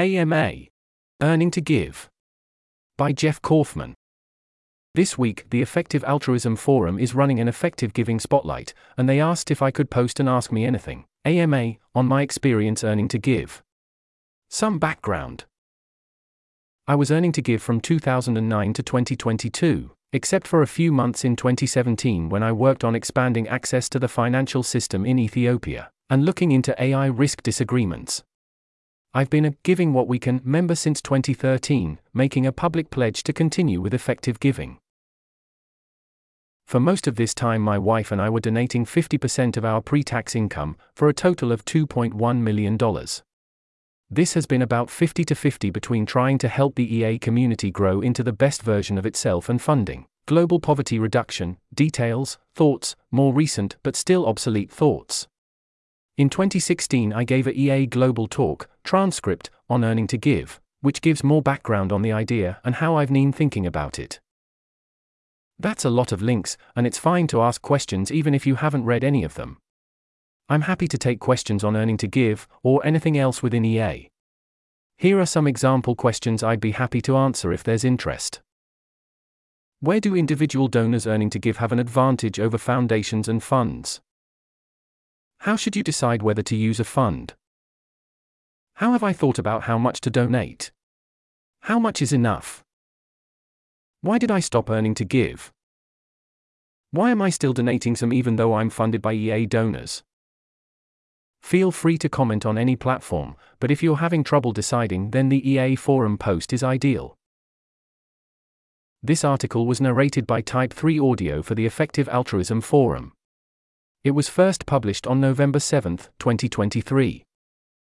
AMA Earning to Give by Jeff Kaufman. This week, the Effective Altruism Forum is running an effective giving spotlight, and they asked if I could post an Ask Me Anything AMA on my experience earning to give. Some background I was earning to give from 2009 to 2022, except for a few months in 2017 when I worked on expanding access to the financial system in Ethiopia and looking into AI risk disagreements. I've been a Giving What We Can member since 2013, making a public pledge to continue with effective giving. For most of this time, my wife and I were donating 50% of our pre tax income, for a total of $2.1 million. This has been about 50 to 50 between trying to help the EA community grow into the best version of itself and funding global poverty reduction, details, thoughts, more recent but still obsolete thoughts. In 2016, I gave a EA Global talk, transcript, on earning to give, which gives more background on the idea and how I've been thinking about it. That's a lot of links, and it's fine to ask questions even if you haven't read any of them. I'm happy to take questions on earning to give, or anything else within EA. Here are some example questions I'd be happy to answer if there's interest. Where do individual donors earning to give have an advantage over foundations and funds? How should you decide whether to use a fund? How have I thought about how much to donate? How much is enough? Why did I stop earning to give? Why am I still donating some even though I'm funded by EA donors? Feel free to comment on any platform, but if you're having trouble deciding, then the EA forum post is ideal. This article was narrated by Type 3 Audio for the Effective Altruism Forum. It was first published on November 7, 2023.